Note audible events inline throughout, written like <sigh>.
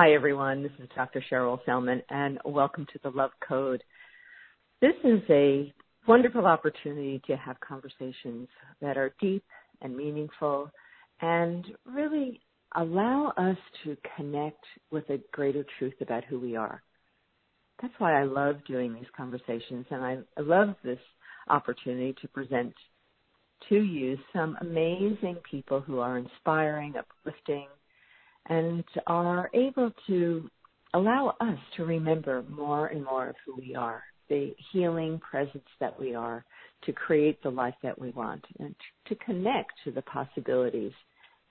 Hi, everyone. This is Dr. Cheryl Selman, and welcome to the Love Code. This is a wonderful opportunity to have conversations that are deep and meaningful and really allow us to connect with a greater truth about who we are. That's why I love doing these conversations, and I, I love this opportunity to present to you some amazing people who are inspiring, uplifting, and are able to allow us to remember more and more of who we are, the healing presence that we are, to create the life that we want, and to connect to the possibilities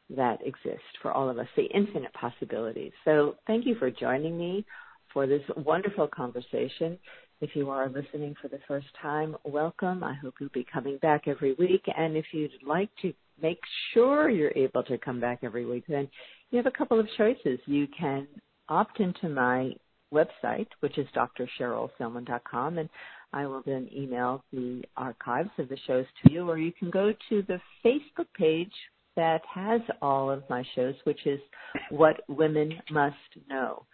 that exist for all of us, the infinite possibilities. So, thank you for joining me for this wonderful conversation. If you are listening for the first time, welcome. I hope you'll be coming back every week. And if you'd like to make sure you're able to come back every week, then you have a couple of choices. You can opt into my website, which is drcherylselman.com, and I will then email the archives of the shows to you, or you can go to the Facebook page that has all of my shows, which is What Women Must Know.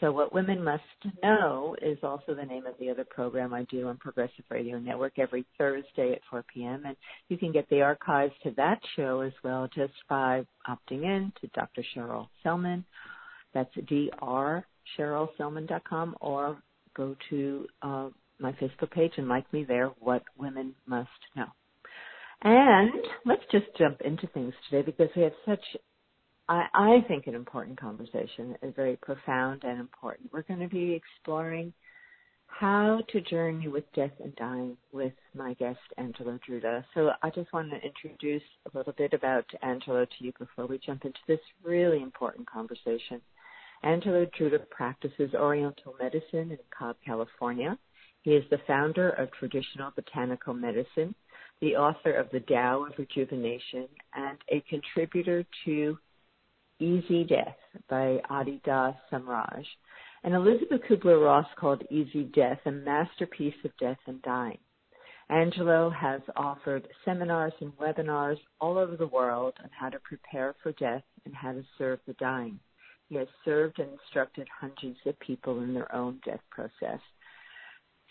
So, What Women Must Know is also the name of the other program I do on Progressive Radio Network every Thursday at 4 p.m. And you can get the archives to that show as well just by opting in to Dr. Cheryl Selman. That's drcherylselman.com or go to uh, my Facebook page and like me there, What Women Must Know. And let's just jump into things today because we have such I, I think an important conversation is very profound and important. We're going to be exploring how to journey with death and dying with my guest Angelo Druda. So I just want to introduce a little bit about Angelo to you before we jump into this really important conversation. Angelo Druda practices Oriental medicine in Cobb, California. He is the founder of Traditional Botanical Medicine, the author of The Tao of Rejuvenation, and a contributor to Easy Death by Adi Da Samraj, and Elisabeth Kübler-Ross called Easy Death, a masterpiece of death and dying. Angelo has offered seminars and webinars all over the world on how to prepare for death and how to serve the dying. He has served and instructed hundreds of people in their own death process.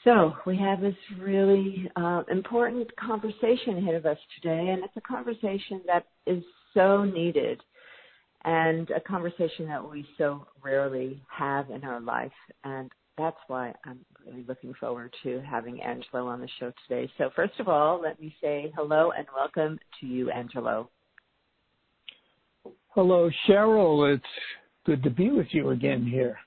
So we have this really uh, important conversation ahead of us today, and it's a conversation that is so needed and a conversation that we so rarely have in our life. And that's why I'm really looking forward to having Angelo on the show today. So, first of all, let me say hello and welcome to you, Angelo. Hello, Cheryl. It's good to be with you again here.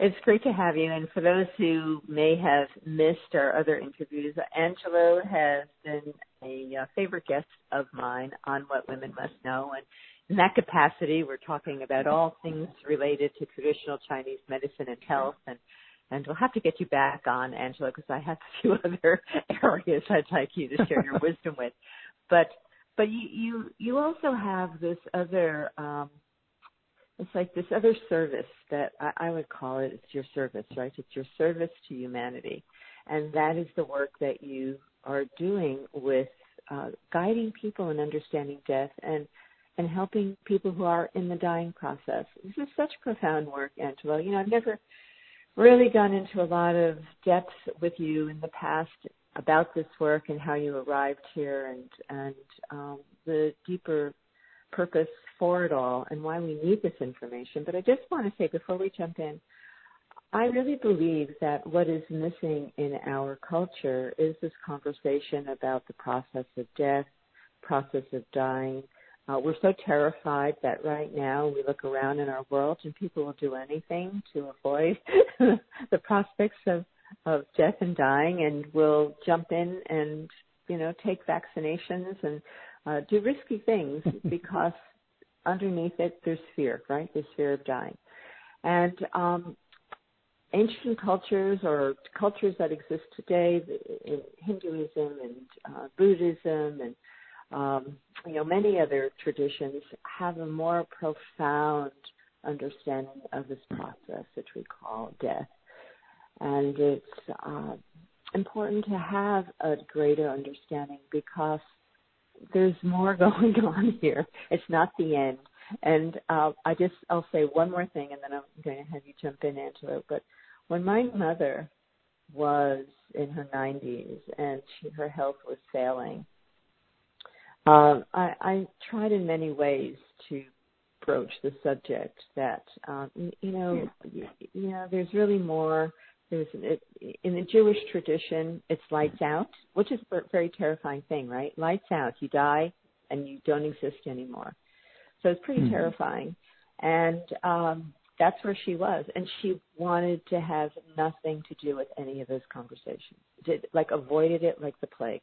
It's great to have you. And for those who may have missed our other interviews, Angelo has been a uh, favorite guest of mine on What Women Must Know. And in that capacity, we're talking about all things related to traditional Chinese medicine and health. And, and we'll have to get you back on, Angelo, because I have a few <laughs> other areas I'd like you to share your <laughs> wisdom with. But but you you you also have this other um, it's like this other service that I, I would call it. It's your service, right? It's your service to humanity, and that is the work that you are doing with uh, guiding people in understanding death and and helping people who are in the dying process. This is such profound work, Angelo. You know, I've never really gone into a lot of depth with you in the past about this work and how you arrived here and and um, the deeper purpose for it all and why we need this information. But I just want to say before we jump in, I really believe that what is missing in our culture is this conversation about the process of death, process of dying, uh, we're so terrified that right now we look around in our world and people will do anything to avoid <laughs> the prospects of, of death and dying and will jump in and, you know, take vaccinations and uh, do risky things <laughs> because underneath it there's fear, right? There's fear of dying. And um, ancient cultures or cultures that exist today, in Hinduism and uh, Buddhism and um, you know, many other traditions have a more profound understanding of this process, which we call death. And it's uh, important to have a greater understanding because there's more <laughs> going on here. It's not the end. and uh, I just I'll say one more thing, and then I'm going to have you jump in, Angelo. But when my mother was in her 90s and she, her health was failing, um, I, I tried in many ways to broach the subject that um, you, you know you, you know there's really more there's it, in the Jewish tradition it's lights out which is a very terrifying thing right? Lights out. You die and you don't exist anymore. So it's pretty mm-hmm. terrifying. And um that's where she was. And she wanted to have nothing to do with any of those conversations. Did like avoided it like the plague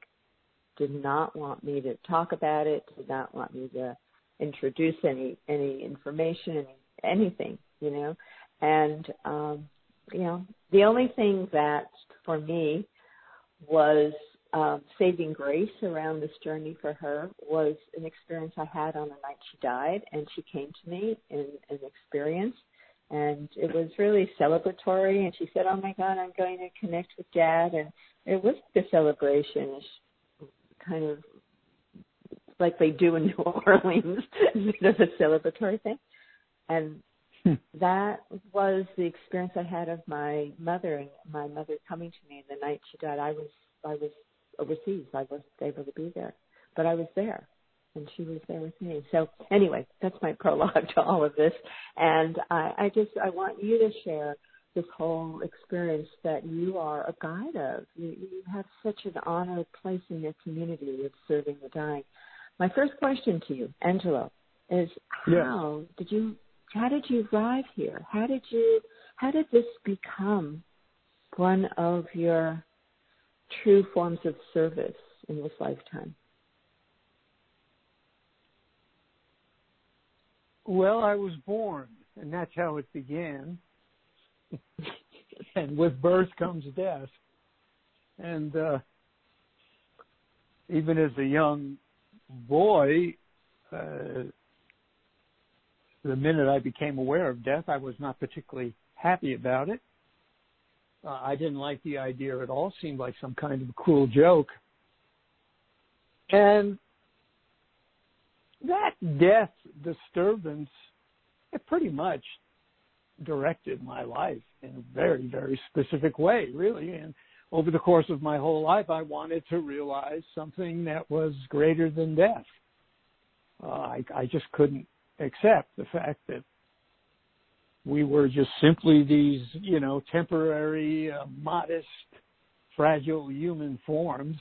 did not want me to talk about it did not want me to introduce any any information any anything you know? And um you know the only thing that for me was um saving grace around this journey for her was an experience I had on the night she died and she came to me in an experience and it was really celebratory and she said oh my god i'm going to connect with dad and it was the celebration kind of like they do in New <laughs> Orleans, instead of a celebratory thing. And hmm. that was the experience I had of my mother and my mother coming to me the night she died. I was I was overseas. I wasn't able to be there, but I was there, and she was there with me. So anyway, that's my prologue <laughs> to all of this, and I, I just I want you to share this whole experience that you are a guide of. You, you have such an honored place in your community of serving the dying. My first question to you, Angelo, is how yes. did you how did you arrive here? How did you how did this become one of your true forms of service in this lifetime? Well, I was born, and that's how it began. <laughs> and with birth comes death. And uh, even as a young boy, uh, the minute I became aware of death, I was not particularly happy about it. Uh, I didn't like the idea at all. Seemed like some kind of a cruel joke. And that death disturbance, it pretty much directed my life in a very, very specific way, really. And over the course of my whole life, I wanted to realize something that was greater than death. Uh, I, I just couldn't accept the fact that we were just simply these, you know, temporary, uh, modest, fragile human forms.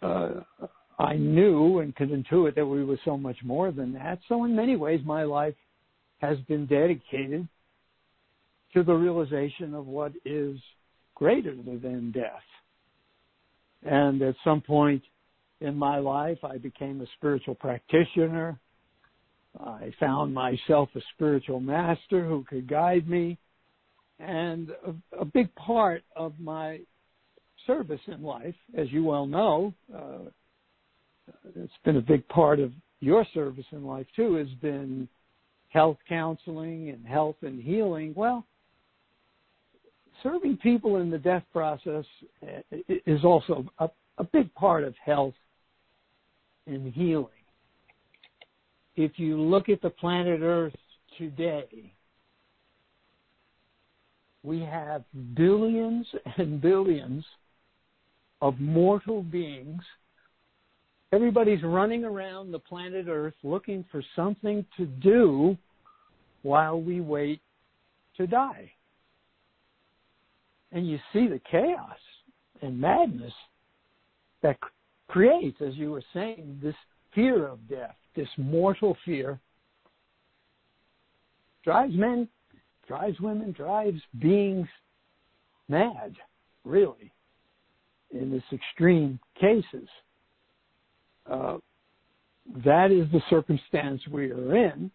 Uh, I knew and could intuit that we were so much more than that. So in many ways, my life has been dedicated to the realization of what is greater than death. And at some point in my life, I became a spiritual practitioner. I found myself a spiritual master who could guide me. And a, a big part of my service in life, as you well know, uh, it's been a big part of your service in life too, has been health counseling and health and healing. Well, serving people in the death process is also a, a big part of health and healing. If you look at the planet Earth today, we have billions and billions of mortal beings. Everybody's running around the planet Earth looking for something to do while we wait to die and you see the chaos and madness that creates, as you were saying, this fear of death, this mortal fear, drives men, drives women, drives beings mad, really, in this extreme cases. Uh, that is the circumstance we are in.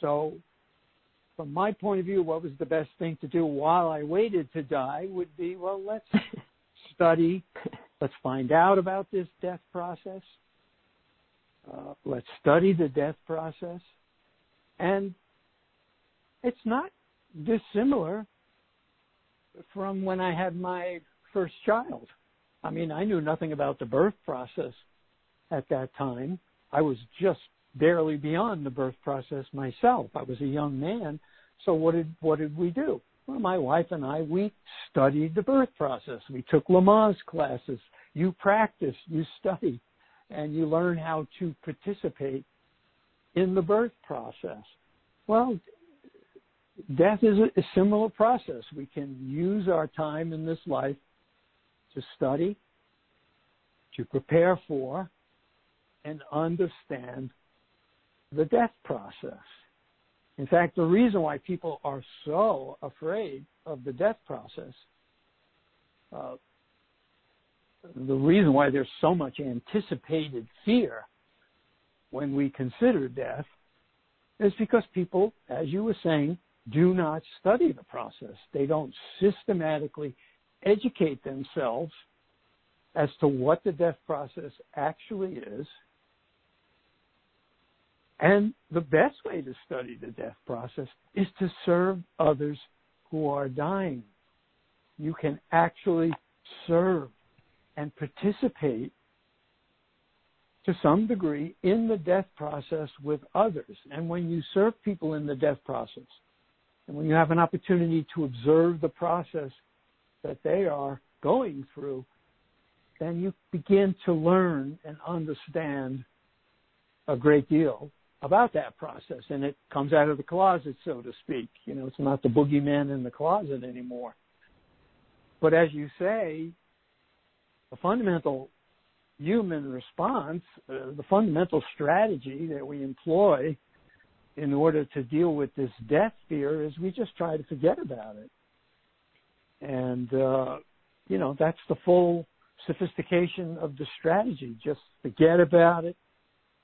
So from my point of view, what was the best thing to do while I waited to die would be, well, let's <laughs> study, let's find out about this death process, uh, let's study the death process, and it's not dissimilar from when I had my first child. I mean, I knew nothing about the birth process at that time. I was just barely beyond the birth process myself. I was a young man. So what did what did we do? Well, my wife and I we studied the birth process. We took Lamaze classes. You practice, you study, and you learn how to participate in the birth process. Well, death is a, a similar process. We can use our time in this life to study, to prepare for, and understand the death process. In fact, the reason why people are so afraid of the death process, uh, the reason why there's so much anticipated fear when we consider death is because people, as you were saying, do not study the process. They don't systematically educate themselves as to what the death process actually is. And the best way to study the death process is to serve others who are dying. You can actually serve and participate to some degree in the death process with others. And when you serve people in the death process, and when you have an opportunity to observe the process that they are going through, then you begin to learn and understand a great deal about that process. And it comes out of the closet, so to speak. You know, it's not the boogeyman in the closet anymore. But as you say, the fundamental human response, uh, the fundamental strategy that we employ in order to deal with this death fear is we just try to forget about it. And, uh, you know, that's the full sophistication of the strategy. Just forget about it.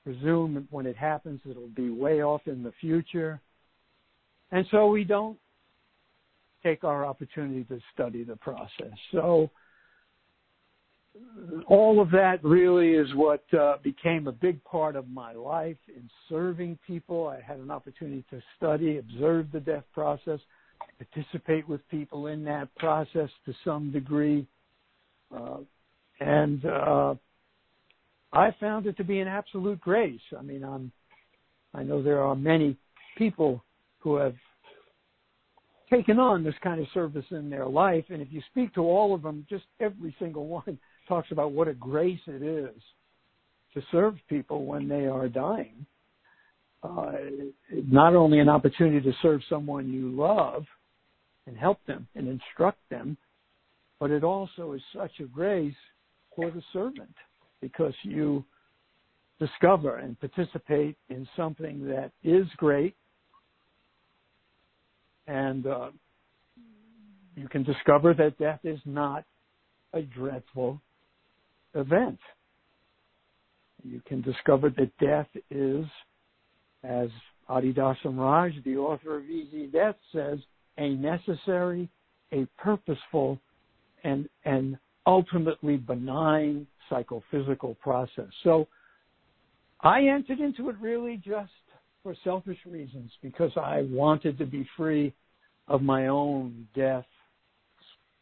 Presume when it happens, it'll be way off in the future. And so we don't take our opportunity to study the process. So, all of that really is what uh, became a big part of my life in serving people. I had an opportunity to study, observe the death process, participate with people in that process to some degree. Uh, and uh, I found it to be an absolute grace. I mean, I'm, I know there are many people who have taken on this kind of service in their life, and if you speak to all of them, just every single one <laughs> talks about what a grace it is to serve people when they are dying. Uh, not only an opportunity to serve someone you love and help them and instruct them, but it also is such a grace for the servant because you discover and participate in something that is great and uh, you can discover that death is not a dreadful event. You can discover that death is, as Adi Raj, the author of Easy Death, says, a necessary, a purposeful, and an ultimately benign psychophysical process. So I entered into it really just for selfish reasons because I wanted to be free of my own death,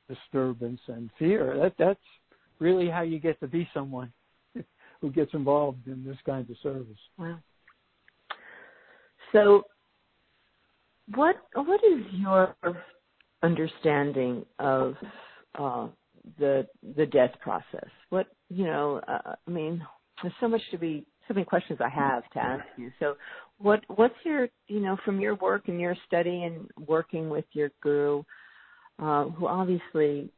disturbance, and fear. That that's really how you get to be someone <laughs> who gets involved in this kind of service. Wow. So, what what is your understanding of uh, the the death process? What you know? Uh, I mean, there's so much to be so many questions I have to ask you. So, what what's your you know from your work and your study and working with your guru, uh, who obviously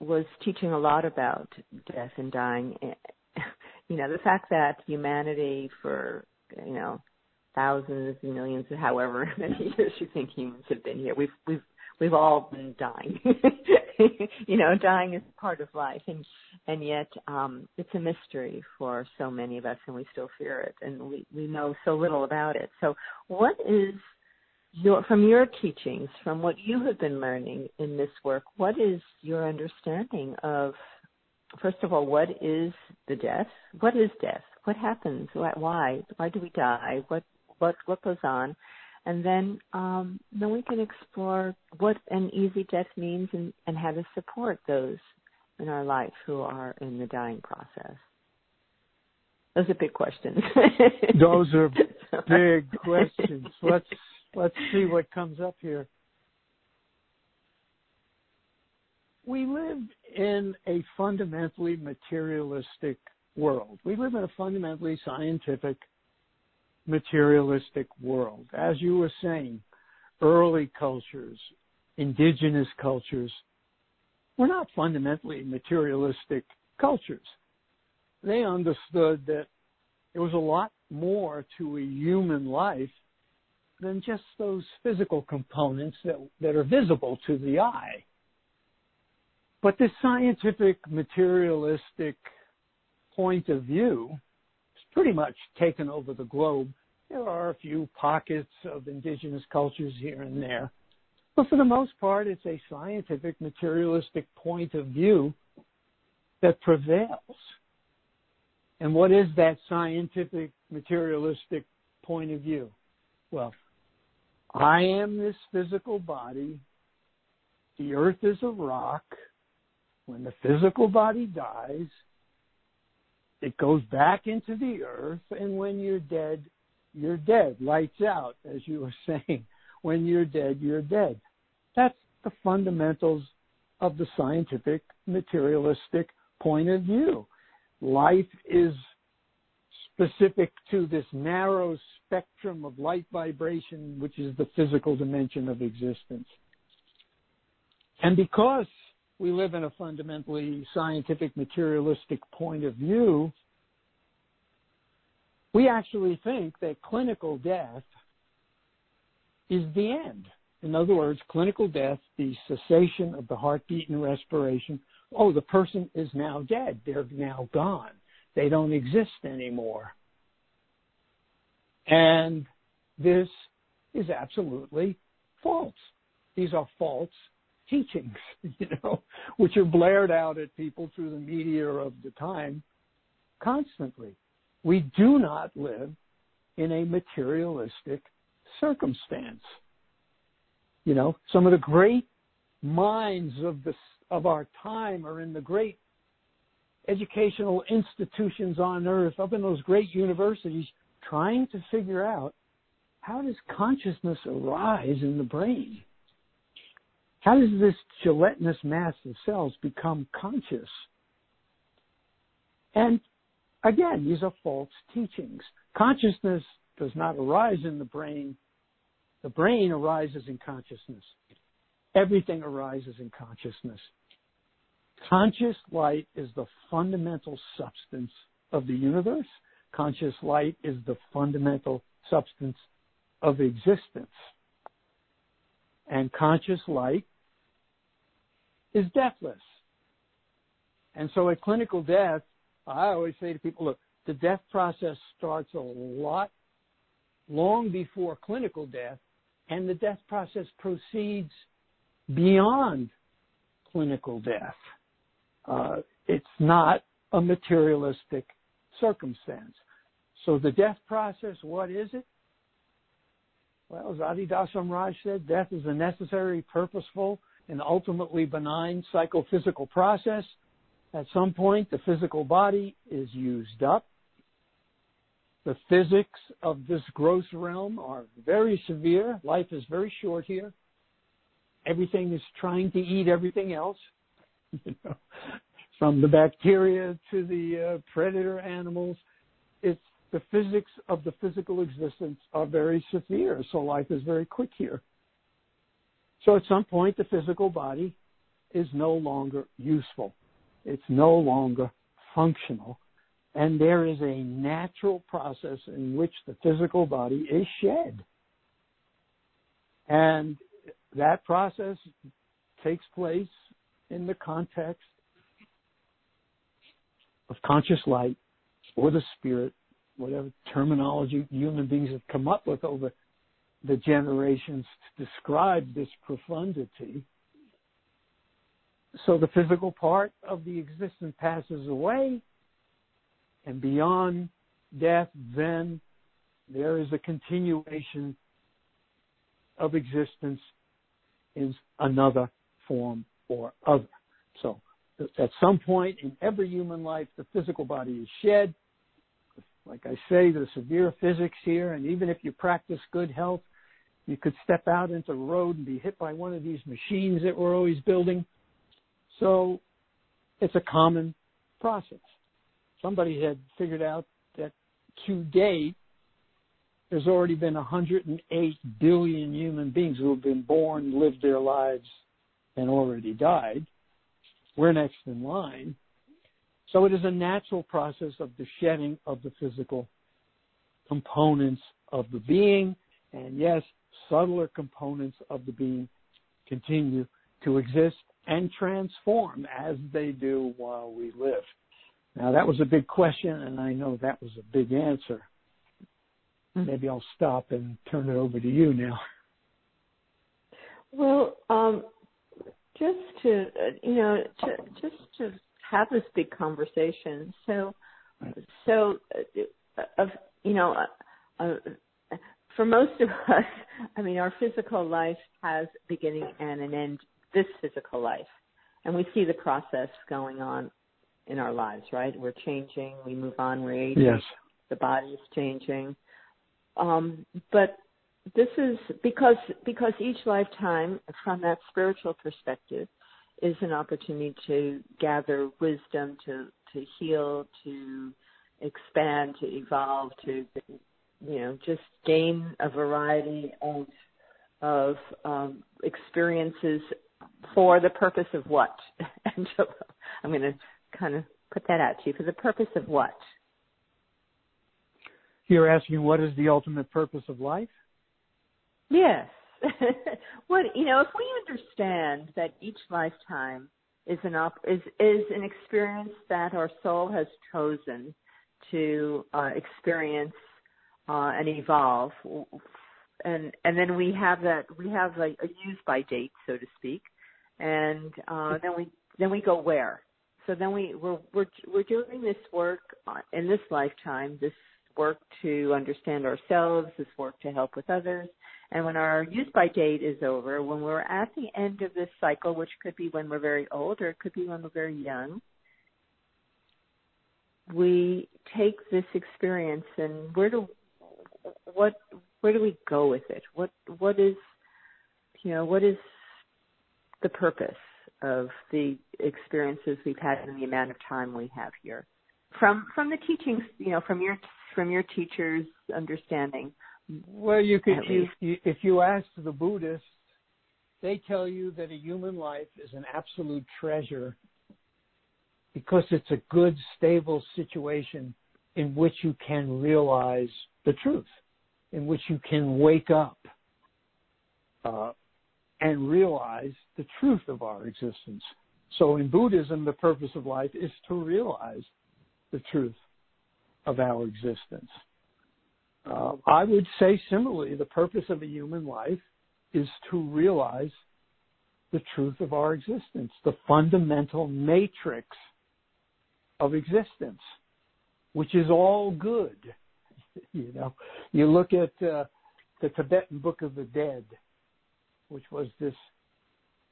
was teaching a lot about death and dying. You know, the fact that humanity for, you know, thousands, and millions, however <laughs> many years you think humans have been here, we've we've we've all been dying. <laughs> <laughs> you know, dying is part of life and and yet um it's a mystery for so many of us and we still fear it and we we know so little about it. So what is your, from your teachings, from what you have been learning in this work, what is your understanding of, first of all, what is the death? What is death? What happens? Why? Why do we die? What what what goes on? And then um, then we can explore what an easy death means and, and how to support those in our life who are in the dying process. Those are big questions. <laughs> Those are <laughs> big questions. Let's let's see what comes up here. We live in a fundamentally materialistic world. We live in a fundamentally scientific, materialistic world. As you were saying, early cultures, indigenous cultures, were not fundamentally materialistic cultures. They understood that there was a lot more to a human life than just those physical components that, that are visible to the eye. But this scientific, materialistic point of view pretty much taken over the globe. There are a few pockets of indigenous cultures here and there. But for the most part, it's a scientific, materialistic point of view that prevails. And what is that scientific, materialistic point of view? Well, I am this physical body. The earth is a rock. When the physical body dies, it goes back into the earth. And when you're dead, you're dead. Lights out, as you were <laughs> saying. When you're dead, you're dead. That's the fundamentals of the scientific materialistic point of view. Life is specific to this narrow spectrum of light vibration, which is the physical dimension of existence. And because we live in a fundamentally scientific materialistic point of view, we actually think that clinical death is the end. In other words, clinical death, the cessation of the heartbeat and respiration. Oh, the person is now dead. They're now gone. They don't exist anymore. And this is absolutely false. These are false teachings, <laughs> you know, which are blared out at people through the media of the time constantly. We do not live in a materialistic circumstance. You know, some of the great minds of the of our time are in the great educational institutions on earth, up in those great universities, trying to figure out how does consciousness arise in the brain? How does this gelatinous mass of cells become conscious? And again, these are false teachings. Consciousness does not arise in the brain the brain arises in consciousness. Everything arises in consciousness. Conscious light is the fundamental substance of the universe. Conscious light is the fundamental substance of existence. And conscious light is deathless. And so at clinical death, I always say to people, look, the death process starts a lot long before clinical death and the death process proceeds beyond clinical death. Uh, it's not a materialistic circumstance. So the death process, what is it? Well, as Adi Da Samraj said, death is a necessary, purposeful, and ultimately benign psychophysical process. At some point, the physical body is used up the physics of this gross realm are very severe. Life is very short here. Everything is trying to eat everything else, <laughs> you know, from the bacteria to the uh, predator animals. It's the physics of the physical existence are very severe, so life is very quick here. So at some point, the physical body is no longer useful. It's no longer functional and there is a natural process in which the physical body is shed. And that process takes place in the context of conscious light or the spirit, whatever terminology human beings have come up with over the generations to describe this profundity. So the physical part of the existence passes away and beyond death, then there is a continuation of existence in another form or other. So at some point in every human life, the physical body is shed, Like I say, the severe physics here, and even if you practice good health, you could step out into the road and be hit by one of these machines that we're always building. So it's a common process. Somebody had figured out that to date, there's already been 108 billion human beings who have been born, lived their lives, and already died. We're next in line. So it is a natural process of the shedding of the physical components of the being. And yes, subtler components of the being continue to exist and transform as they do while we live. Now that was a big question and I know that was a big answer. Hmm. Maybe I'll stop and turn it over to you now. Well, um, just to uh, you know, to, just to have this big conversation. So, so uh, of you know, uh, uh, for most of us, I mean, our physical life has beginning and an end. This physical life, and we see the process going on in our lives. Right? We're changing. We move on. We're aging. Yes. The body is changing. Um, but this is because because each lifetime, from that spiritual perspective, is an opportunity to gather wisdom, to to heal, to expand, to evolve, to you know just gain a variety of of um, experiences for the purpose of what? <laughs> Angelo, I'm going to kind of put that out to you. For the purpose of what? You're asking what is the ultimate purpose of life? Yes. <laughs> what you know, if we understand that each lifetime is an op- is is an experience that our soul has chosen to uh, experience uh, and evolve, and and then we have that we have like a use by date, so to speak, and uh, then we then we go where. So then we we're we're we're doing this work in this lifetime, this work to understand ourselves, this work to help with others, and when our use by date is over, when we're at the end of this cycle, which could be when we're very old or it could be when we're very young, we take this experience and where do what where do we go with it? What what is you know, what is the purpose of the experiences we've had and the amount of time we have here? From from the teachings, you know, from your from your teacher's understanding, well, you could you, you, if you ask the Buddhists, they tell you that a human life is an absolute treasure because it's a good, stable situation in which you can realize the truth, in which you can wake up uh, and realize the truth of our existence. So in Buddhism, the purpose of life is to realize the truth of our existence. Uh, I would say similarly, the purpose of a human life is to realize the truth of our existence, the fundamental matrix of existence, which is all good. <laughs> you know, you look at uh, the Tibetan Book of the Dead, which was this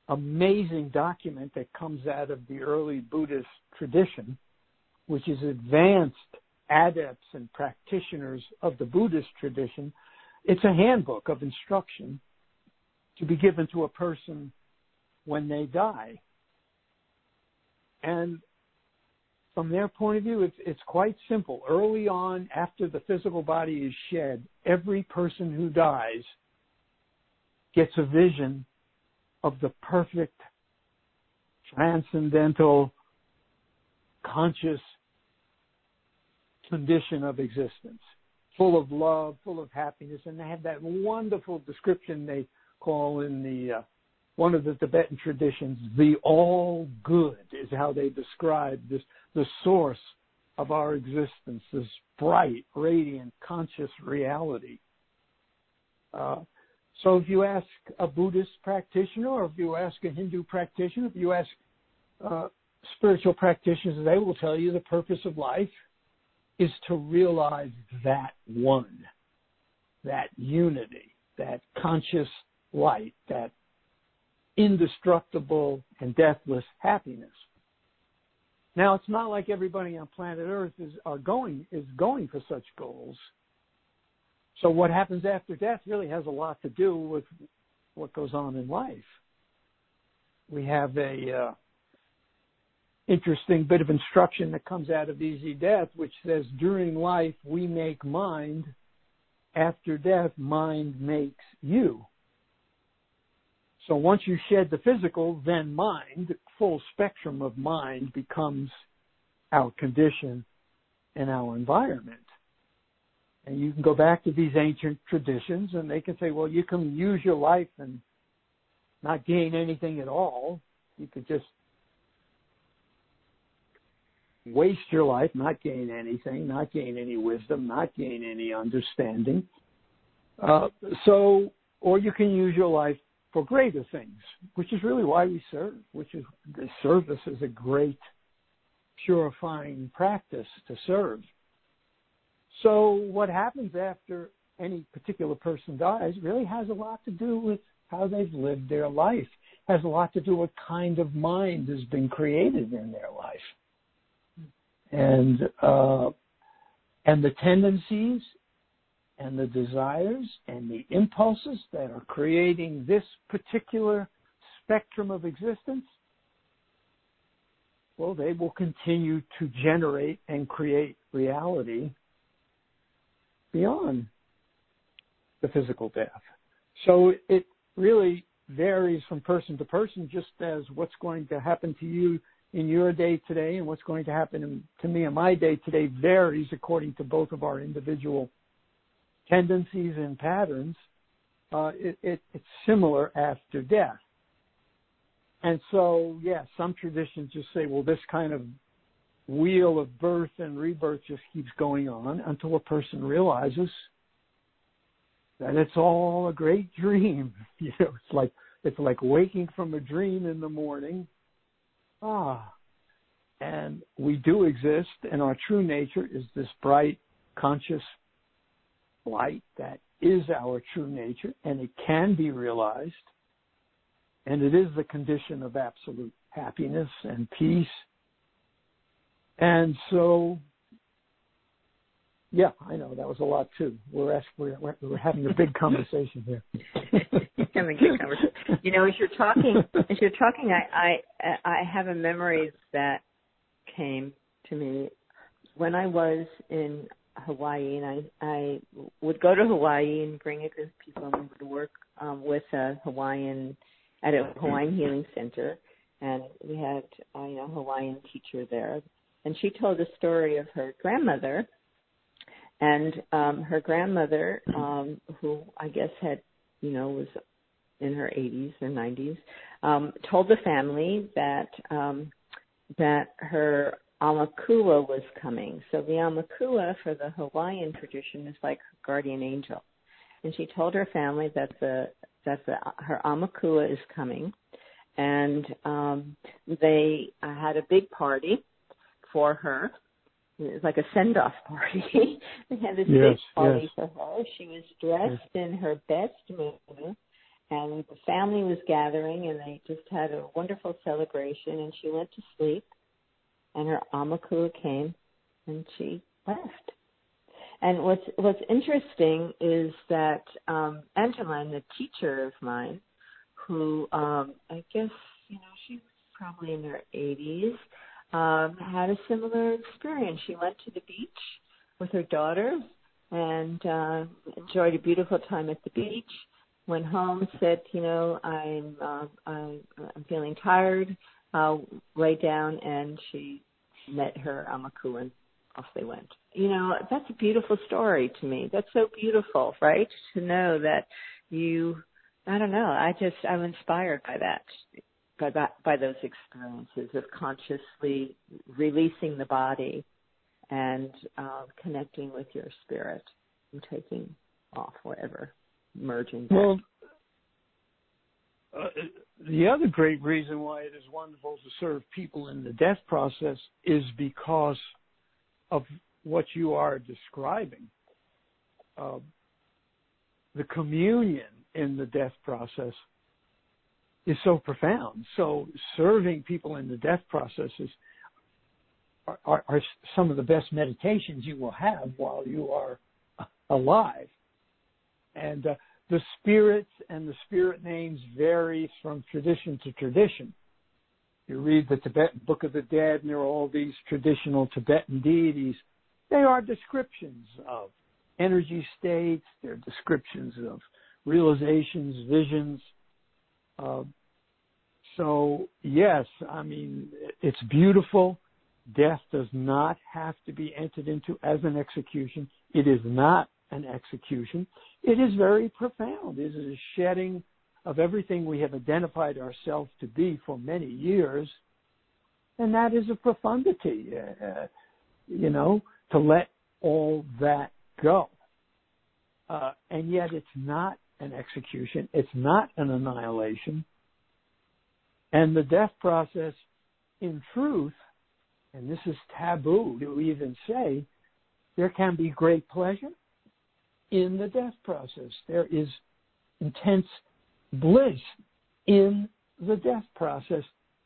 amazing document that comes out of the early Buddhist tradition, which is advanced adepts and practitioners of the Buddhist tradition, it's a handbook of instruction to be given to a person when they die. And from their point of view, it's, it's quite simple. Early on, after the physical body is shed, every person who dies gets a vision of the perfect, transcendental, conscious condition of existence, full of love, full of happiness, and they have that wonderful description they call in the uh, one of the Tibetan traditions, the all good is how they describe this the source of our existence, this bright, radiant, conscious reality. Uh, so if you ask a Buddhist practitioner, or if you ask a Hindu practitioner, if you ask uh, spiritual practitioners, they will tell you the purpose of life is to realize that one, that unity, that conscious light, that indestructible and deathless happiness. Now it's not like everybody on planet Earth is are going is going for such goals. So what happens after death really has a lot to do with what goes on in life. We have a uh, interesting bit of instruction that comes out of Easy Death, which says during life we make mind, after death mind makes you. So once you shed the physical, then mind, full spectrum of mind becomes our condition and our environment. And you can go back to these ancient traditions and they can say, well, you can use your life and not gain anything at all. You could just waste your life, not gain anything, not gain any wisdom, not gain any understanding. Uh, so, or you can use your life for greater things, which is really why we serve, which is the service is a great purifying practice to serve. So what happens after any particular person dies really has a lot to do with how they've lived their life, has a lot to do with what kind of mind has been created in their life. And uh, and the tendencies and the desires and the impulses that are creating this particular spectrum of existence, well, they will continue to generate and create reality beyond the physical death. So it really varies from person to person, just as what's going to happen to you in your day today and what's going to happen to me in my day today varies according to both of our individual tendencies and patterns, uh, it, it, it's similar after death. And so, yeah, some traditions just say, well, this kind of wheel of birth and rebirth just keeps going on until a person realizes that it's all a great <laughs> dream. You know, it's like it's like waking from a dream in the morning. Ah, and we do exist, and our true nature is this bright, conscious light that is our true nature and it can be realized and it is the condition of absolute happiness and peace. And so, yeah, I know that was a lot too. We're we're, we're having a big <laughs> conversation here. <laughs> having a good conversation. You know, as you're talking, <laughs> as you're talking, I, I, I have a memory that came to me. When I was in Hawaii, and I I would go to Hawaii and bring a group of people and we would work um, with a Hawaiian at a Hawaiian healing center, and we had uh, you know Hawaiian teacher there, and she told a story of her grandmother, and um, her grandmother, um, who I guess had you know was in her 80s and 90s, um, told the family that um, that her Aumakua was coming. So the Aumakua for the Hawaiian tradition is like her guardian angel. And she told her family that the that the her Aumakua is coming, and um, they uh, had a big party for her. It was like a send off party. <laughs> they had this yes, big party yes. for her. She was dressed yes. in her best mood, and the family was gathering, and they just had a wonderful celebration. And she went to sleep and her Aumakua came and she left. And what's what's interesting is that um Angeline, the teacher of mine, who um I guess, you know, she was probably in her eighties, um, had a similar experience. She went to the beach with her daughter and uh enjoyed a beautiful time at the beach. Went home, said, you know, I'm uh, I'm feeling tired. Uh, lay down, and she met her Aumakua and off they went. You know, that's a beautiful story to me. That's so beautiful, right? To know that you, I don't know, I just, I'm inspired by that, by that, by those experiences of consciously releasing the body and uh, connecting with your spirit and taking off whatever, merging. Well, uh, the other great reason why it is wonderful to serve people in the death process is because of what you are describing. Uh, the communion in the death process is so profound. So serving people in the death process is are, are some of the best meditations you will have while you are alive. And uh, the spirits and the spirit names vary from tradition to tradition. You read the Tibetan Book of the Dead, and there are all these traditional Tibetan deities. They are descriptions of energy states, they're descriptions of realizations, visions. Uh, so, yes, I mean, it's beautiful. Death does not have to be entered into as an execution. It is not an execution. It is very profound. It is a shedding of everything we have identified ourselves to be for many years. And that is a profundity, uh, you know, to let all that go. Uh, and yet it's not an execution. It's not an annihilation. And the death process, in truth, and this is taboo to even say, there can be great pleasure in the death process. There is intense bliss in the death process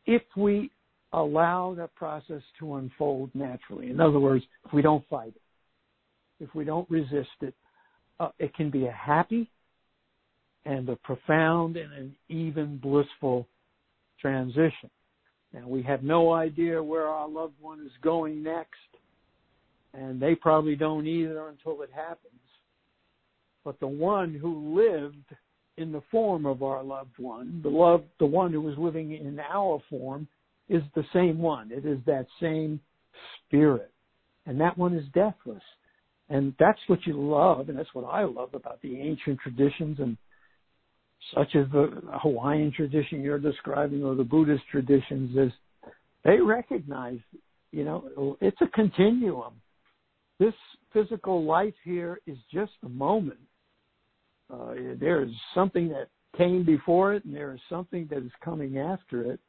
if we allow that process to unfold naturally. In other words, if we don't fight it, if we don't resist it, uh, it can be a happy and a profound and an even blissful transition. Now, we have no idea where our loved one is going next, and they probably don't either until it happens. But the one who lived in the form of our loved one, the love, the one who was living in our form, is the same one. It is that same spirit, and that one is deathless. And that's what you love, and that's what I love about the ancient traditions and such as the Hawaiian tradition you're describing or the Buddhist traditions is they recognize, you know, it's a continuum. This physical life here is just a moment. Uh, there is something that came before it, and there is something that is coming after it.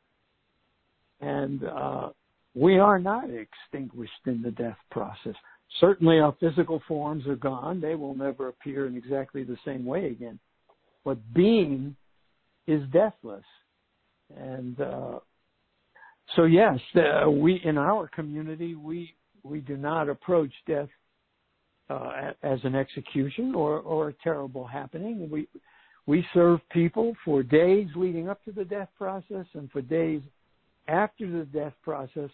And uh, we are not extinguished in the death process. Certainly, our physical forms are gone. They will never appear in exactly the same way again. But being is deathless. And uh, so, yes, uh, we in our community we we do not approach death uh, as an execution or or a terrible happening. We we serve people for days leading up to the death process and for days after the death process.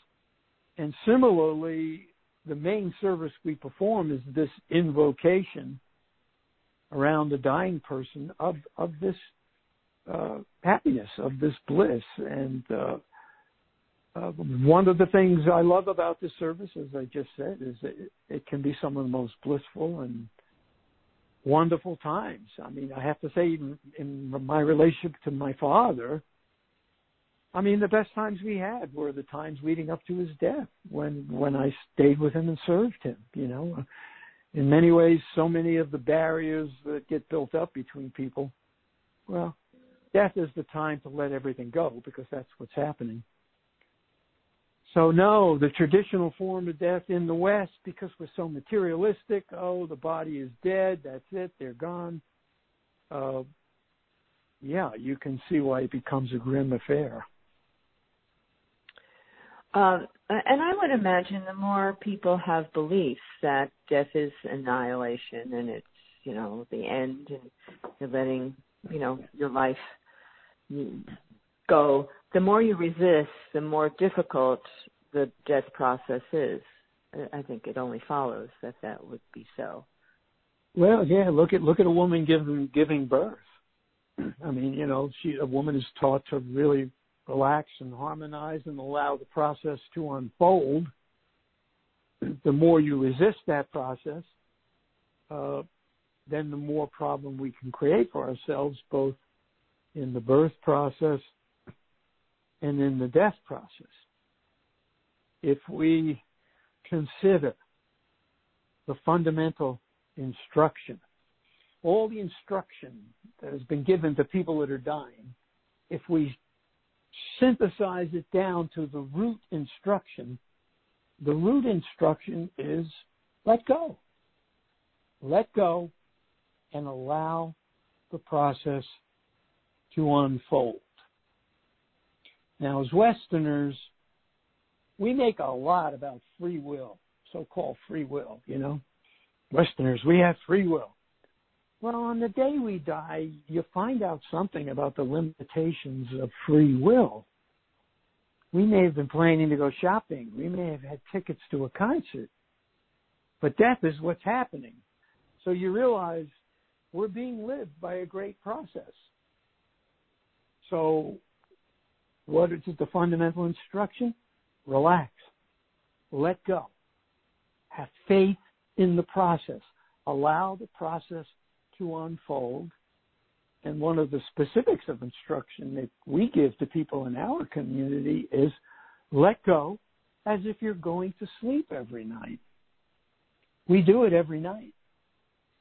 And similarly, the main service we perform is this invocation around the dying person of of this uh, happiness, of this bliss, and uh, uh, one of the things I love about this service, as I just said, is that it, can be some of the most blissful and wonderful times. I mean, I have to say, in, in my relationship to my father, I mean, the best times we had were the times leading up to his death, when when I stayed with him and served him. You know, in many ways, so many of the barriers that get built up between people, well, death is the time to let everything go because that's what's happening. So no, the traditional form of death in the West, because we're so materialistic, oh, the body is dead, that's it, they're gone. Uh, yeah, you can see why it becomes a grim affair. Uh, and I would imagine the more people have beliefs that death is annihilation and it's, you know, the end and you're letting, you know, your life go, the more you resist, the more difficult the death process is. I think it only follows that that would be so. Well, yeah. Look at look at a woman giving giving birth. <clears throat> I mean, you know, she a woman is taught to really relax and harmonize and allow the process to unfold. <clears throat> The more you resist that process, uh, then the more problem we can create for ourselves, both in the birth process and in the death process. If we consider the fundamental instruction, all the instruction that has been given to people that are dying, if we synthesize it down to the root instruction, the root instruction is let go. Let go and allow the process to unfold. Now, as Westerners, we make a lot about free will, so-called free will, you know. Westerners, we have free will. Well, on the day we die, you find out something about the limitations of free will. We may have been planning to go shopping. We may have had tickets to a concert. But death is what's happening. So you realize we're being lived by a great process. So what is the fundamental instruction? Relax. Let go. Have faith in the process. Allow the process to unfold. And one of the specifics of instruction that we give to people in our community is let go as if you're going to sleep every night. We do it every night.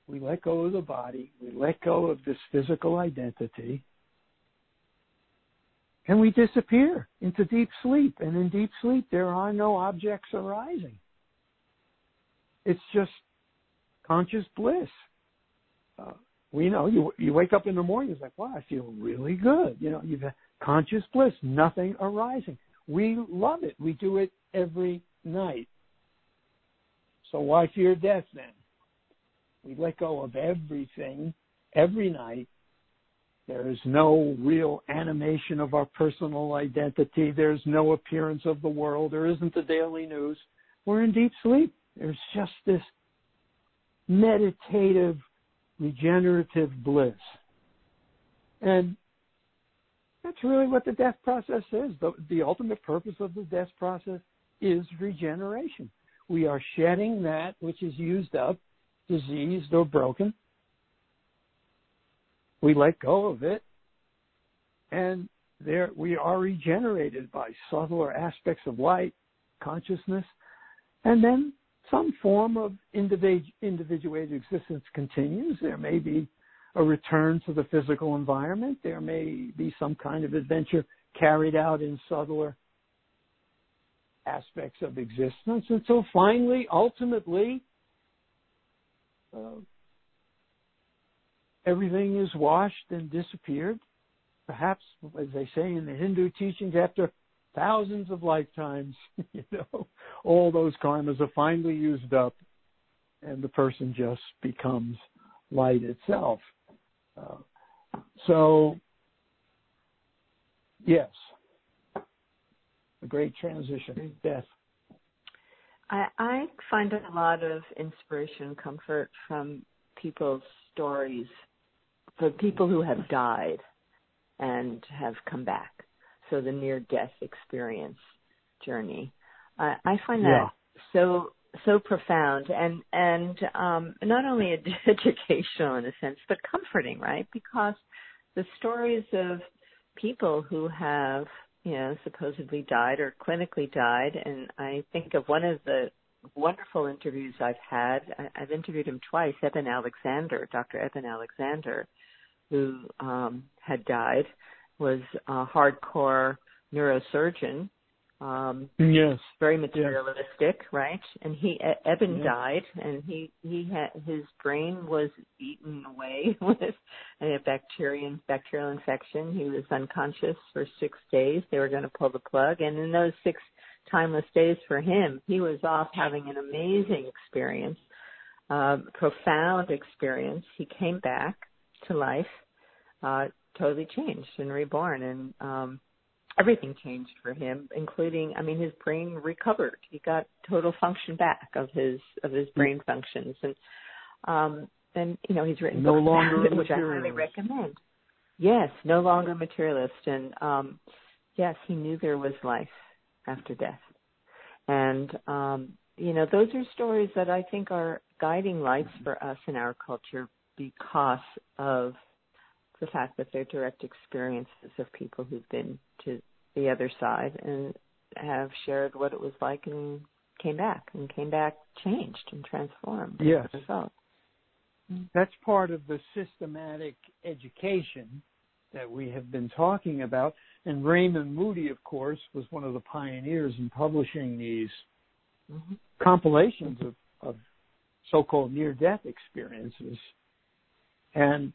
We let go of the body. We let go of this physical identity. And we disappear into deep sleep. And in deep sleep, there are no objects arising. It's just conscious bliss. Uh, we know you you wake up in the morning, it's like, wow, I feel really good. You know, you've had conscious bliss, nothing arising. We love it. We do it every night. So why fear death then? We let go of everything every night. There is no real animation of our personal identity. There's no appearance of the world. There isn't the daily news. We're in deep sleep. There's just this meditative, regenerative bliss. And that's really what the death process is. The, the ultimate purpose of the death process is regeneration. We are shedding that which is used up, diseased, or broken. We let go of it, and there we are regenerated by subtler aspects of light, consciousness, and then some form of individu- individuated existence continues. There may be a return to the physical environment. There may be some kind of adventure carried out in subtler aspects of existence until finally, ultimately, uh, everything is washed and disappeared. Perhaps, as they say in the Hindu teachings, after thousands of lifetimes, <laughs> you know, all those karmas are finally used up and the person just becomes light itself. Uh, so, yes, a great transition, death. I, I find a lot of inspiration and comfort from people's stories, for people who have died and have come back. So the near death experience journey. I, I find that yeah. so so profound and and um, not only <laughs> educational in a sense, but comforting, right? Because the stories of people who have you know, supposedly died or clinically died. And I think of one of the wonderful interviews I've had. I, I've interviewed him twice, Eben Alexander, Dr. Eben Alexander, who um, had died, was a hardcore neurosurgeon um yes. very materialistic yes. right? And he eben yes. died and he he had his brain was eaten away <laughs> with a bacterial bacterial infection. He was unconscious for six days. They were going to pull the plug and in those six timeless days for him he was off having an amazing experience uh profound experience. He came back to life uh totally changed and reborn and um everything changed for him, including I mean his brain recovered. He got total function back of his of his brain functions and um and you know he's written no books longer it, which I highly recommend. Yes, no longer materialist and um yes, he knew there was life after death. And um you know, those are stories that I think are guiding lights for us in our culture because of the fact that they're direct experiences of people who've been to the other side and have shared what it was like and came back and came back changed and transformed yes. as a. Mm-hmm. That's part of the systematic education that we have been talking about. And Raymond Moody, of course, was one of the pioneers in publishing these mm-hmm. compilations of, of so-called near-death experiences. And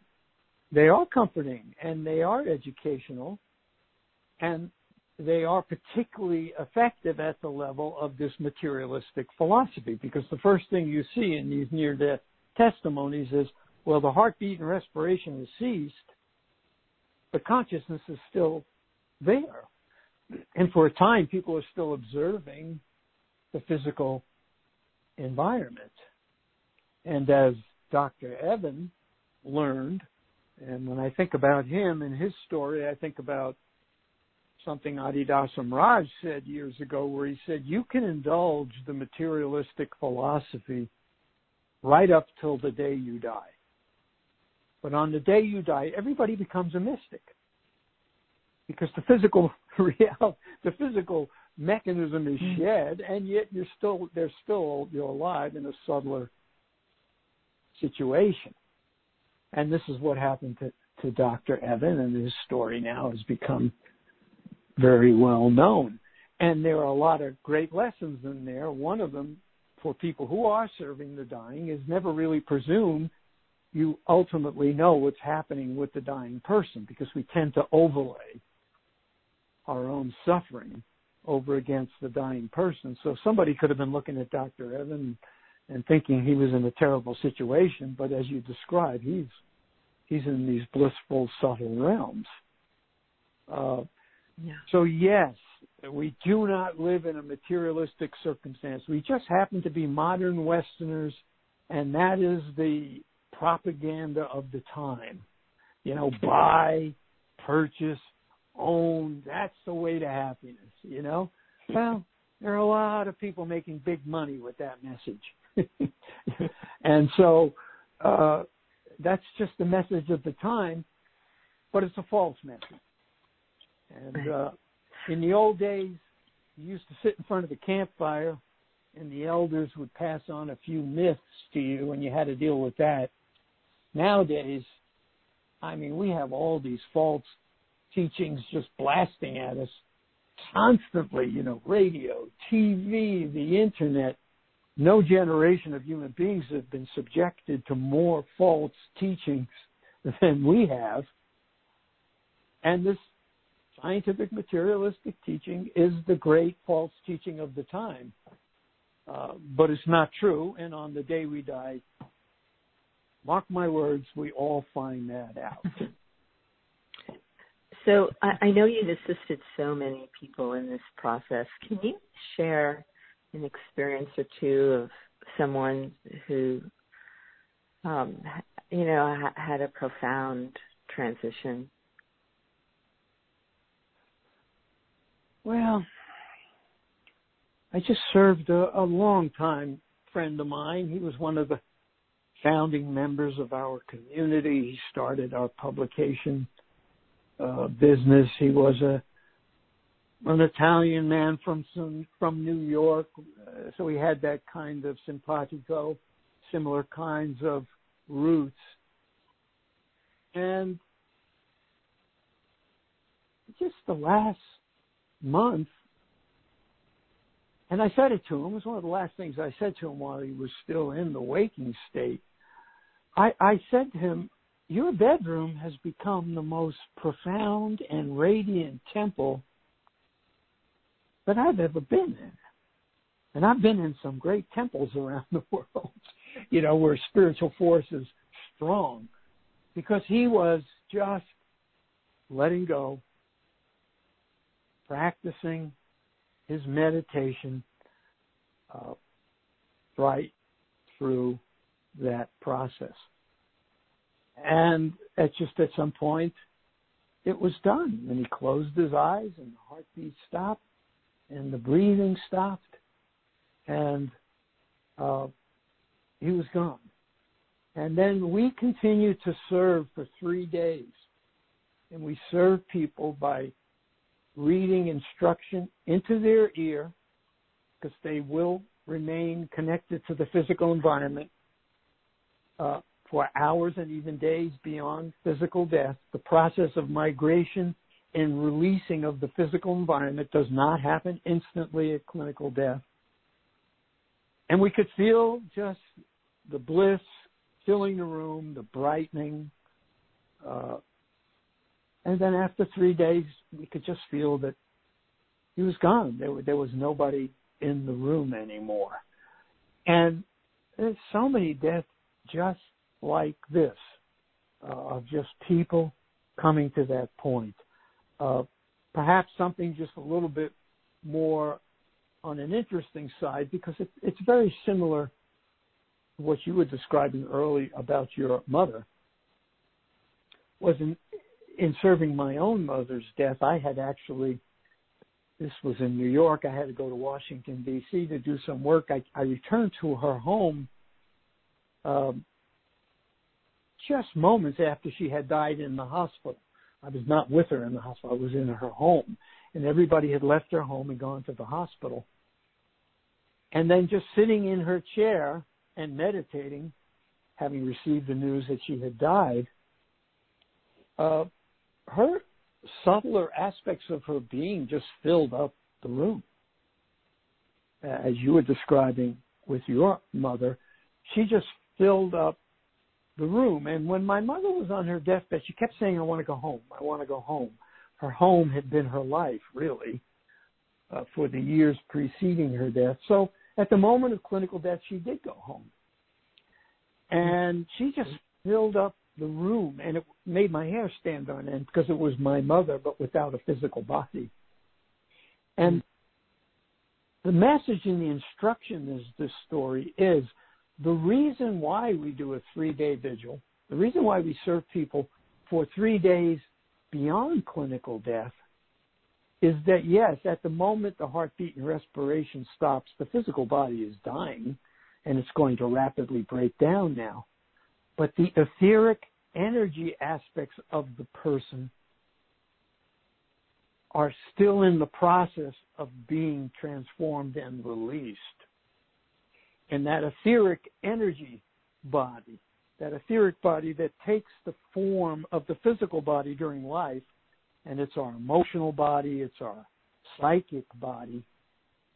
they are comforting and they are educational. And they are particularly effective at the level of this materialistic philosophy because the first thing you see in these near death testimonies is well the heartbeat and respiration has ceased but consciousness is still there and for a time people are still observing the physical environment and as dr Eben learned and when i think about him and his story i think about something Adi Da Samraj said years ago, where he said, You can indulge the materialistic philosophy right up till the day you die. But on the day you die, everybody becomes a mystic. Because the physical <laughs> real the physical mechanism is mm. shed and yet you're still there's still you're alive in a subtler situation. And this is what happened to, to Dr. Eben and his story now has become very well known. And there are a lot of great lessons in there. One of them for people who are serving the dying is never really presume you ultimately know what's happening with the dying person because we tend to overlay our own suffering over against the dying person. So somebody could have been looking at Dr. Eben and thinking he was in a terrible situation, but as you describe, he's he's in these blissful, subtle realms. Uh, yeah. So yes, we do not live in a materialistic circumstance. We just happen to be modern Westerners, and that is the propaganda of the time. You know, buy, purchase, own. That's the way to happiness. You know. Well, there are a lot of people making big money with that message, <laughs> and so uh, that's just the message of the time, but it's a false message. And uh, in the old days, you used to sit in front of the campfire, and the elders would pass on a few myths to you, and you had to deal with that. Nowadays, I mean, we have all these false teachings just blasting at us constantly, you know, radio, TV, the internet. No generation of human beings have been subjected to more false teachings than we have. And this scientific materialistic teaching is the great false teaching of the time. Uh, but it's not true, and on the day we die, mark my words, we all find that out. So I, I know you've assisted so many people in this process. Can you share an experience or two of someone who, um, you know, ha- had a profound transition Well, I just served a, a long time friend of mine. He was one of the founding members of our community. He started our publication uh, business. He was a an Italian man from some, from New York, uh, so he had that kind of simpatico, similar kinds of roots. And just the last month. And I said it to him. It was one of the last things I said to him while he was still in the waking state. I, I said to him, Your bedroom has become the most profound and radiant temple that I've ever been in. And I've been in some great temples around the <laughs> world, you know, where spiritual force is strong. Because he was just letting go practicing his meditation uh, right through that process. And at just at some point, it was done. And he closed his eyes, and the heartbeat stopped, and the breathing stopped, and uh, he was gone. And then we continued to serve for three days. And we served people by reading instruction into their ear because they will remain connected to the physical environment uh, for hours and even days beyond physical death. The process of migration and releasing of the physical environment does not happen instantly at clinical death. And we could feel just the bliss filling the room, the brightening, uh, and then after three days, we could just feel that he was gone. There, there was nobody in the room anymore. And there's so many deaths just like this, uh, of just people coming to that point. Uh, perhaps something just a little bit more on an interesting side because it, it's very similar to what you were describing early about your mother. Was in, in serving my own mother's death, I had actually, this was in New York, I had to go to Washington, D.C. to do some work. I, I returned to her home um, just moments after she had died in the hospital. I was not with her in the hospital. I was in her home. And everybody had left her home and gone to the hospital. And then just sitting in her chair and meditating, having received the news that she had died, uh, her subtler aspects of her being just filled up the room. As you were describing with your mother, she just filled up the room. And when my mother was on her deathbed, she kept saying, I want to go home. I want to go home. Her home had been her life, really, uh, for the years preceding her death. So at the moment of clinical death, she did go home. And she just filled up the room, and it made my hair stand on end because it was my mother, but without a physical body. And the message in the instruction is this story is the reason why we do a three day vigil, the reason why we serve people for three days beyond clinical death is that yes, at the moment the heartbeat and respiration stops, the physical body is dying and it's going to rapidly break down now. But the etheric energy aspects of the person are still in the process of being transformed and released and that etheric energy body, that etheric body that takes the form of the physical body during life, and it's our emotional body, it's our psychic body.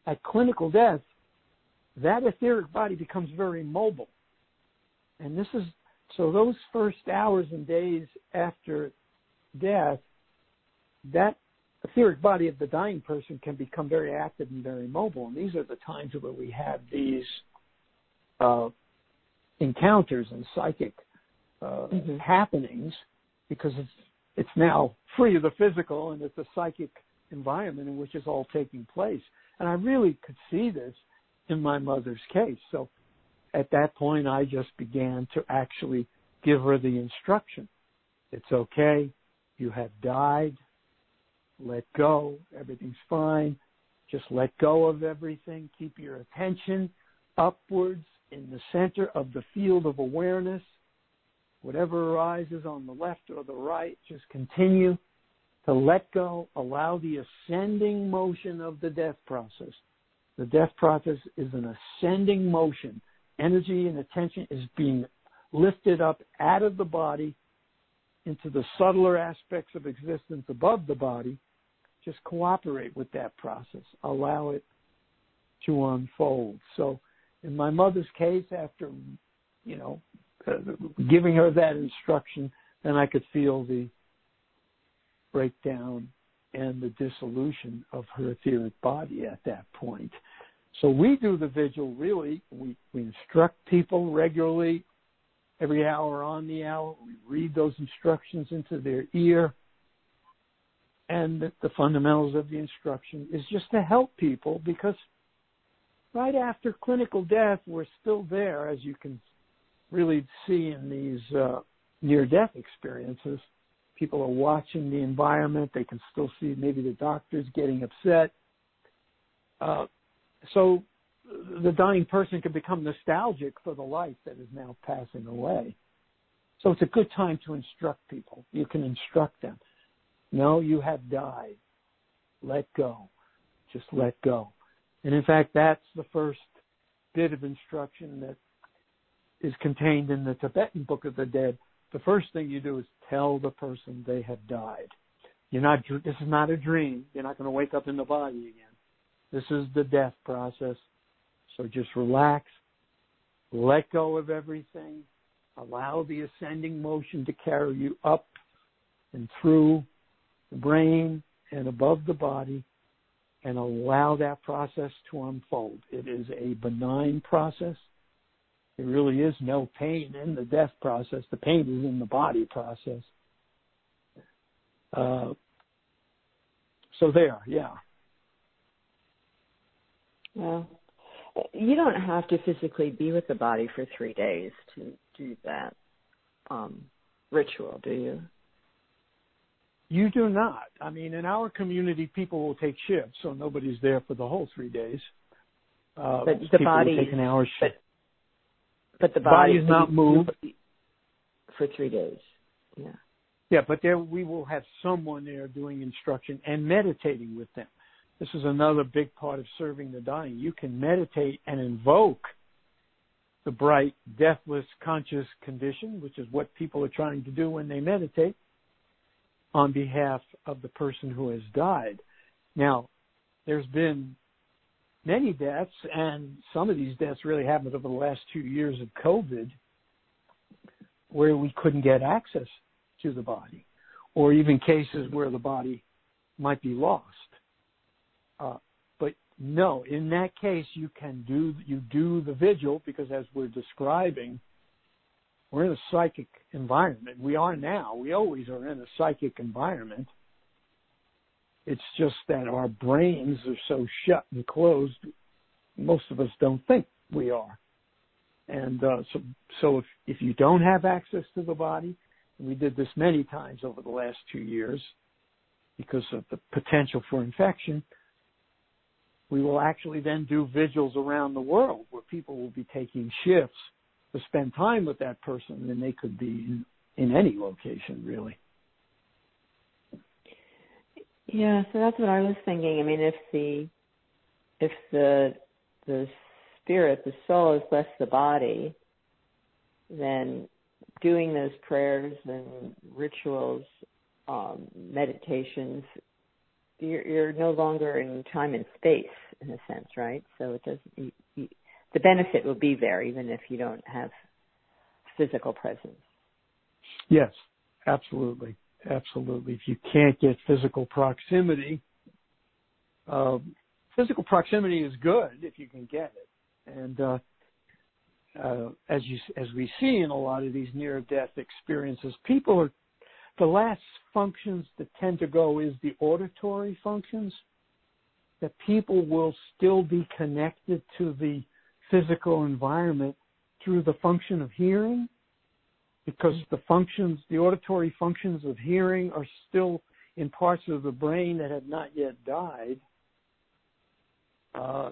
At clinical death, that etheric body becomes very mobile. And this is so those first hours and days after death, that etheric body of the dying person can become very active and very mobile. And these are the times where we have these uh, encounters and psychic uh, mm-hmm. happenings because it's it's now free of the physical and it's a psychic environment in which it's all taking place. And I really could see this in my mother's case. So at that point, I just began to actually give her the instruction. It's okay. You have died. Let go. Everything's fine. Just let go of everything. Keep your attention upwards in the center of the field of awareness. Whatever arises on the left or the right, just continue to let go, allow the ascending motion of the death process. The death process is an ascending motion. Energy and attention is being lifted up out of the body into the subtler aspects of existence above the body. Just cooperate with that process. Allow it to unfold. So in my mother's case, after you know giving her that instruction, then I could feel the breakdown and the dissolution of her etheric body at that point. So we do the vigil really. We, we instruct people regularly, every hour on the hour. We read those instructions into their ear. And the fundamentals of the instruction is just to help people because right after clinical death, we're still there, as you can really see in these uh, near-death experiences. People are watching the environment. They can still see maybe the doctors getting upset. Uh, so the dying person can become nostalgic for the life that is now passing away. So it's a good time to instruct people. You can instruct them. No, you have died. Let go. Just let go. And in fact, that's the first bit of instruction that is contained in the Tibetan Book of the Dead. The first thing you do is tell the person they have died. You're not. This is not a dream. You're not going to wake up in the body again. This is the death process. So just relax, let go of everything, allow the ascending motion to carry you up and through the brain and above the body, and allow that process to unfold. It is a benign process. There really is no pain in the death process. The pain is in the body process. Uh, so there, yeah. Well, you don't have to physically be with the body for three days to do that um, ritual, do you? You do not. I mean, in our community, people will take shifts, so nobody's there for the whole three days. Uh, but the body take an hour shift. But, but the body, is not moved for three days. Yeah. Yeah, but there we will have someone there doing instruction and meditating with them. This is another big part of serving the dying. You can meditate and invoke the bright, deathless, conscious condition, which is what people are trying to do when they meditate on behalf of the person who has died. Now, there's been many deaths, and some of these deaths really happened over the last two years of COVID, where we couldn't get access to the body, or even cases where the body might be lost. Uh, but no, in that case, you can do you do the vigil because, as we're describing, we're in a psychic environment. We are now. We always are in a psychic environment. It's just that our brains are so shut and closed. Most of us don't think we are. And uh, so, so if if you don't have access to the body, we did this many times over the last two years because of the potential for infection. We will actually then do vigils around the world where people will be taking shifts to spend time with that person, and they could be in, in any location, really. Yeah, so that's what I was thinking. I mean, if the if the the spirit, the soul, is less the body, then doing those prayers and rituals, um, meditations, you're, you're, no longer in time and space in a sense, right? So it doesn't. You, the benefit will be there even if you don't have physical presence. Yes, absolutely, absolutely. If you can't get physical proximity, uh, physical proximity is good if you can get it, and uh, uh, as you as we see in a lot of these near death experiences, people are the last functions that tend to go is the auditory functions. That people will still be connected to the physical environment through the function of hearing, because the functions, the auditory functions of hearing, are still in parts of the brain that have not yet died. Uh,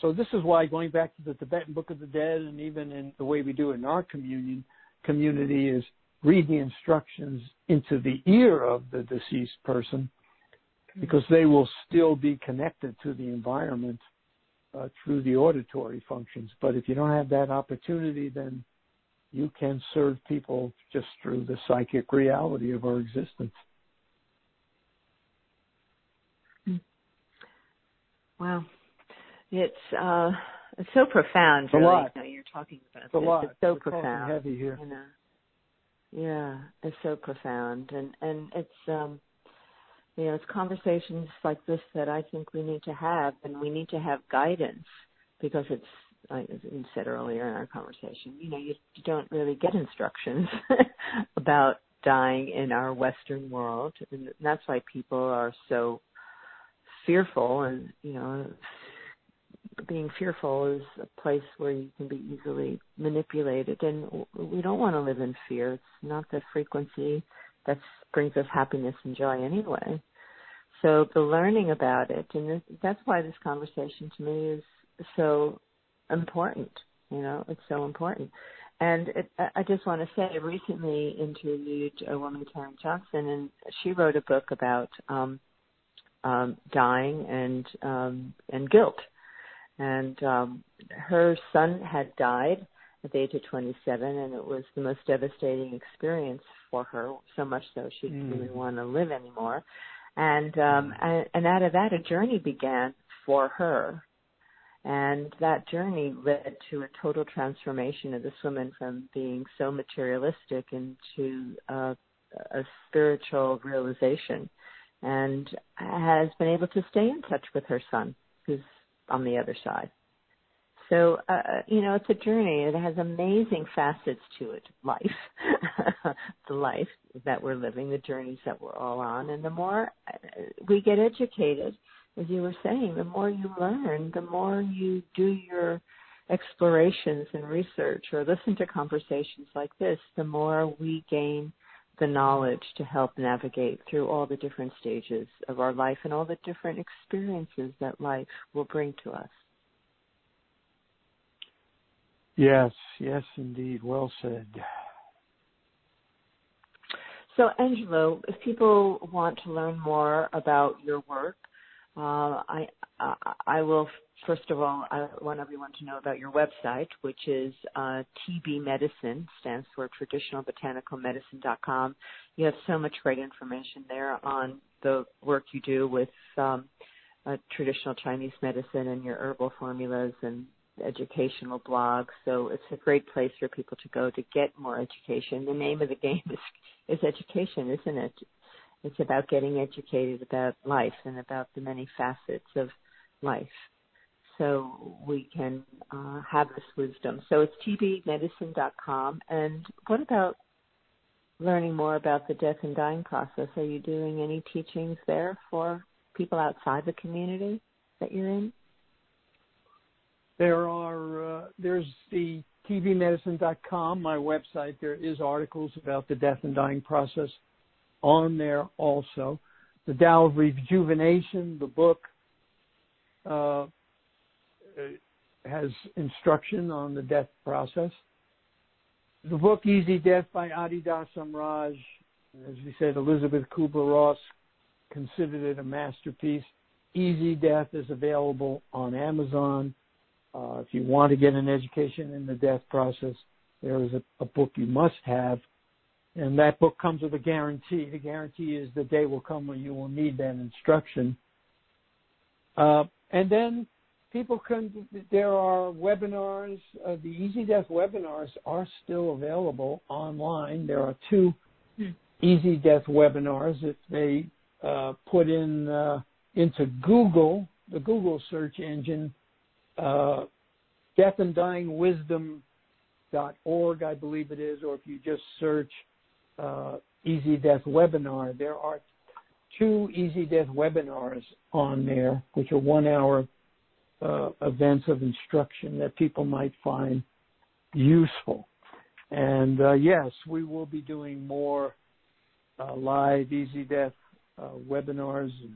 so this is why going back to the Tibetan Book of the Dead and even in the way we do in our communion community is read the instructions into the ear of the deceased person because they will still be connected to the environment through the auditory functions. But if you don't have that opportunity, then you can serve people just through the psychic reality of our existence. Wow. It's uh it's so profound. It's really. a lot. You know, you're talking about it's a lot. It's so We're profound. Heavy here. You know. Yeah, it's so profound, and and it's um, you know, it's conversations like this that I think we need to have, and we need to have guidance because it's like you said earlier in our conversation. You know, you, you don't really get instructions <laughs> about dying in our Western world, and that's why people are so fearful and you know being fearful is a place where you can be easily manipulated and we don't want to live in fear it's not the frequency that brings us happiness and joy anyway. So the learning about it and this, that's why this conversation to me is so important you know it's so important. And it, I just want to say, I recently interviewed a woman, Karen Johnson, and she wrote a book about um, um, dying and um, and guilt. And um, her son had died at the age of 27, and it was the most devastating experience for her. So much so she didn't mm. even want to live anymore, and um, and, and out of that, a journey began for her, and that journey led to a total transformation of this woman from being so materialistic into uh, a spiritual realization and has been able to stay in touch with her son, who's on the other side. So, uh, you know, it's a journey. It has amazing facets to it. Life, <laughs> the life that we're living, the journeys that we're all on. And the more uh, we get educated, as you were saying, the more you learn, the more you do your explorations and research or listen to conversations like this, the more we gain the knowledge to help navigate through all the different stages of our life and all the different experiences that life will bring to us. Yes, yes, indeed. Well said. So, Angelo, if people want to learn more about your work, uh, I, I, I will first of all I want everyone to know about your website, which is uh, TB Medicine, stands for Traditional Botanical Medicine.com. You have so much great information there on the work you do with um, uh, traditional Chinese medicine and your herbal formulas and educational blog. So it's a great place for people to go to get more education. The name of the game is is education, isn't it? It's about getting educated about life and about the many facets of life. So we can uh, have this wisdom. So it's tbmedicine.com. And what about learning more about the death and dying process? Are you doing any teachings there for people outside the community that you're in? There are uh, there's the tbmedicine.com, my website. There is articles about the death and dying process on there also. The Tao of Rejuvenation, the book, uh, has instruction on the death process. The book Easy Death by Adi Da Samraj, as we said, Elisabeth Kübler-Ross considered it a masterpiece. Easy Death is available on Amazon. Uh, if you want to get an education in the death process, there is a, a book you must have and that book comes with a guarantee. The guarantee is the day will come when you will need that instruction. Uh, and then people can, there are webinars. Uh, the Easy Death webinars are still available online. There are two. Easy Death webinars. If they uh, put in uh, into Google, the Google search engine, uh, death and dying wisdom.org, I believe it is, or if you just search uh, Easy Death webinar. There are two Easy Death webinars on there, which are one hour uh, events of instruction that people might find useful. And uh, yes, we will be doing more uh, live Easy Death uh, webinars and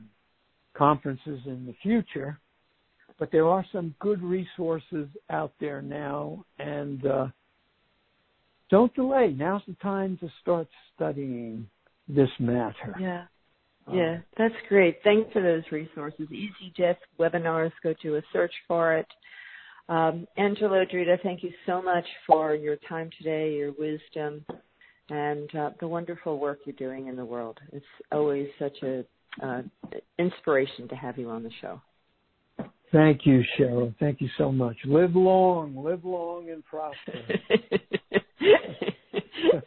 conferences in the future. But there are some good resources out there now, and uh, don't delay. Now's the time to start studying this matter. Yeah. Uh, yeah, that's great. Thanks for those resources. Easy Death webinars, go to a search for it. Um, Angelo Druda, thank you so much for your time today, your wisdom, and uh, the wonderful work you're doing in the world. It's always such a uh, inspiration to have you on the show. Thank you, Cheryl. Thank you so much. Live long, live long and prosper. <laughs>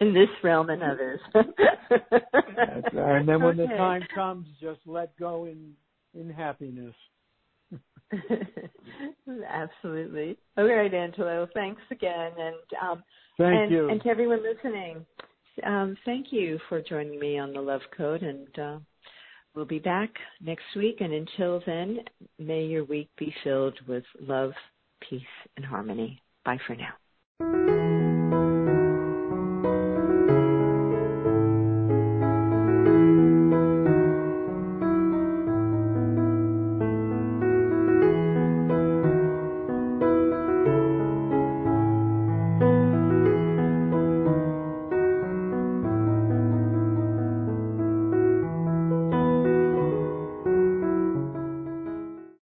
in this realm and others. and then when okay. the time comes, just let go in in happiness. <laughs> Absolutely. All right, Angelo. Thanks again, and um, thank and, you, and to everyone listening. Um, thank you for joining me on the Love Code, and uh, we'll be back next week. And until then, may your week be filled with love, peace, and harmony. Bye for now.